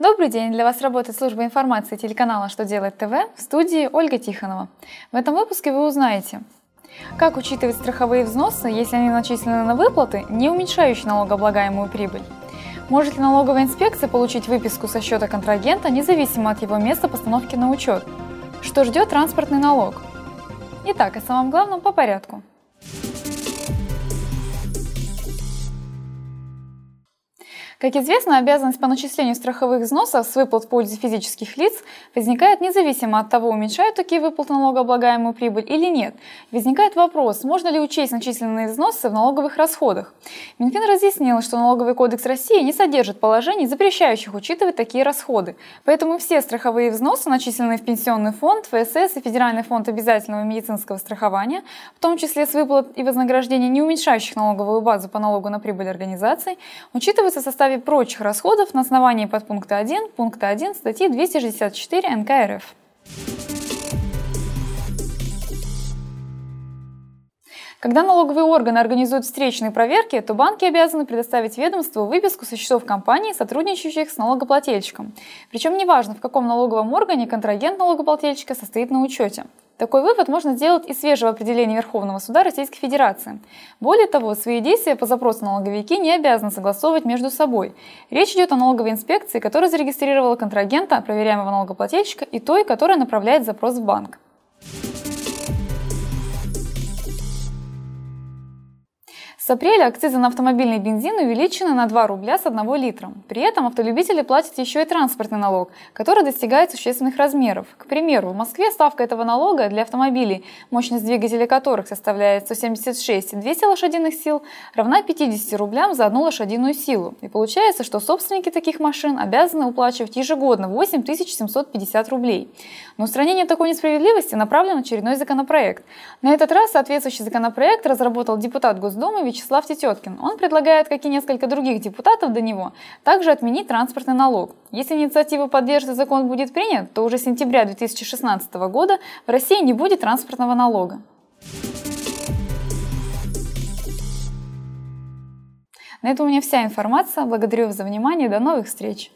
Добрый день! Для вас работает служба информации телеканала «Что делает ТВ» в студии Ольга Тихонова. В этом выпуске вы узнаете, как учитывать страховые взносы, если они начислены на выплаты, не уменьшающие налогооблагаемую прибыль? Может ли налоговая инспекция получить выписку со счета контрагента, независимо от его места постановки на учет? Что ждет транспортный налог? Итак, о самом главном по порядку. Как известно, обязанность по начислению страховых взносов с выплат в пользу физических лиц возникает независимо от того, уменьшают такие выплаты налогооблагаемую прибыль или нет. Возникает вопрос, можно ли учесть начисленные взносы в налоговых расходах. Минфин разъяснил, что Налоговый кодекс России не содержит положений, запрещающих учитывать такие расходы. Поэтому все страховые взносы, начисленные в Пенсионный фонд, ФСС и Федеральный фонд обязательного медицинского страхования, в том числе с выплат и вознаграждений, не уменьшающих налоговую базу по налогу на прибыль организаций, учитываются в составе составе прочих расходов на основании подпункта 1 пункта 1 статьи 264 НК РФ. Когда налоговые органы организуют встречные проверки, то банки обязаны предоставить ведомству выписку со счетов компаний, сотрудничающих с налогоплательщиком. Причем неважно, в каком налоговом органе контрагент налогоплательщика состоит на учете. Такой вывод можно сделать из свежего определения Верховного суда Российской Федерации. Более того, свои действия по запросу налоговики не обязаны согласовывать между собой. Речь идет о налоговой инспекции, которая зарегистрировала контрагента, проверяемого налогоплательщика, и той, которая направляет запрос в банк. С апреля акцизы на автомобильный бензин увеличены на 2 рубля с 1 литра. При этом автолюбители платят еще и транспортный налог, который достигает существенных размеров. К примеру, в Москве ставка этого налога для автомобилей, мощность двигателя которых составляет 176,2 лошадиных сил, равна 50 рублям за одну лошадиную силу. И получается, что собственники таких машин обязаны уплачивать ежегодно 8750 рублей. На устранение такой несправедливости направлен очередной законопроект. На этот раз соответствующий законопроект разработал депутат Госдумы Вячеслав Вячеслав Тететкин. Он предлагает, как и несколько других депутатов до него, также отменить транспортный налог. Если инициатива поддержит закон будет принят, то уже с сентября 2016 года в России не будет транспортного налога. На этом у меня вся информация. Благодарю вас за внимание. До новых встреч!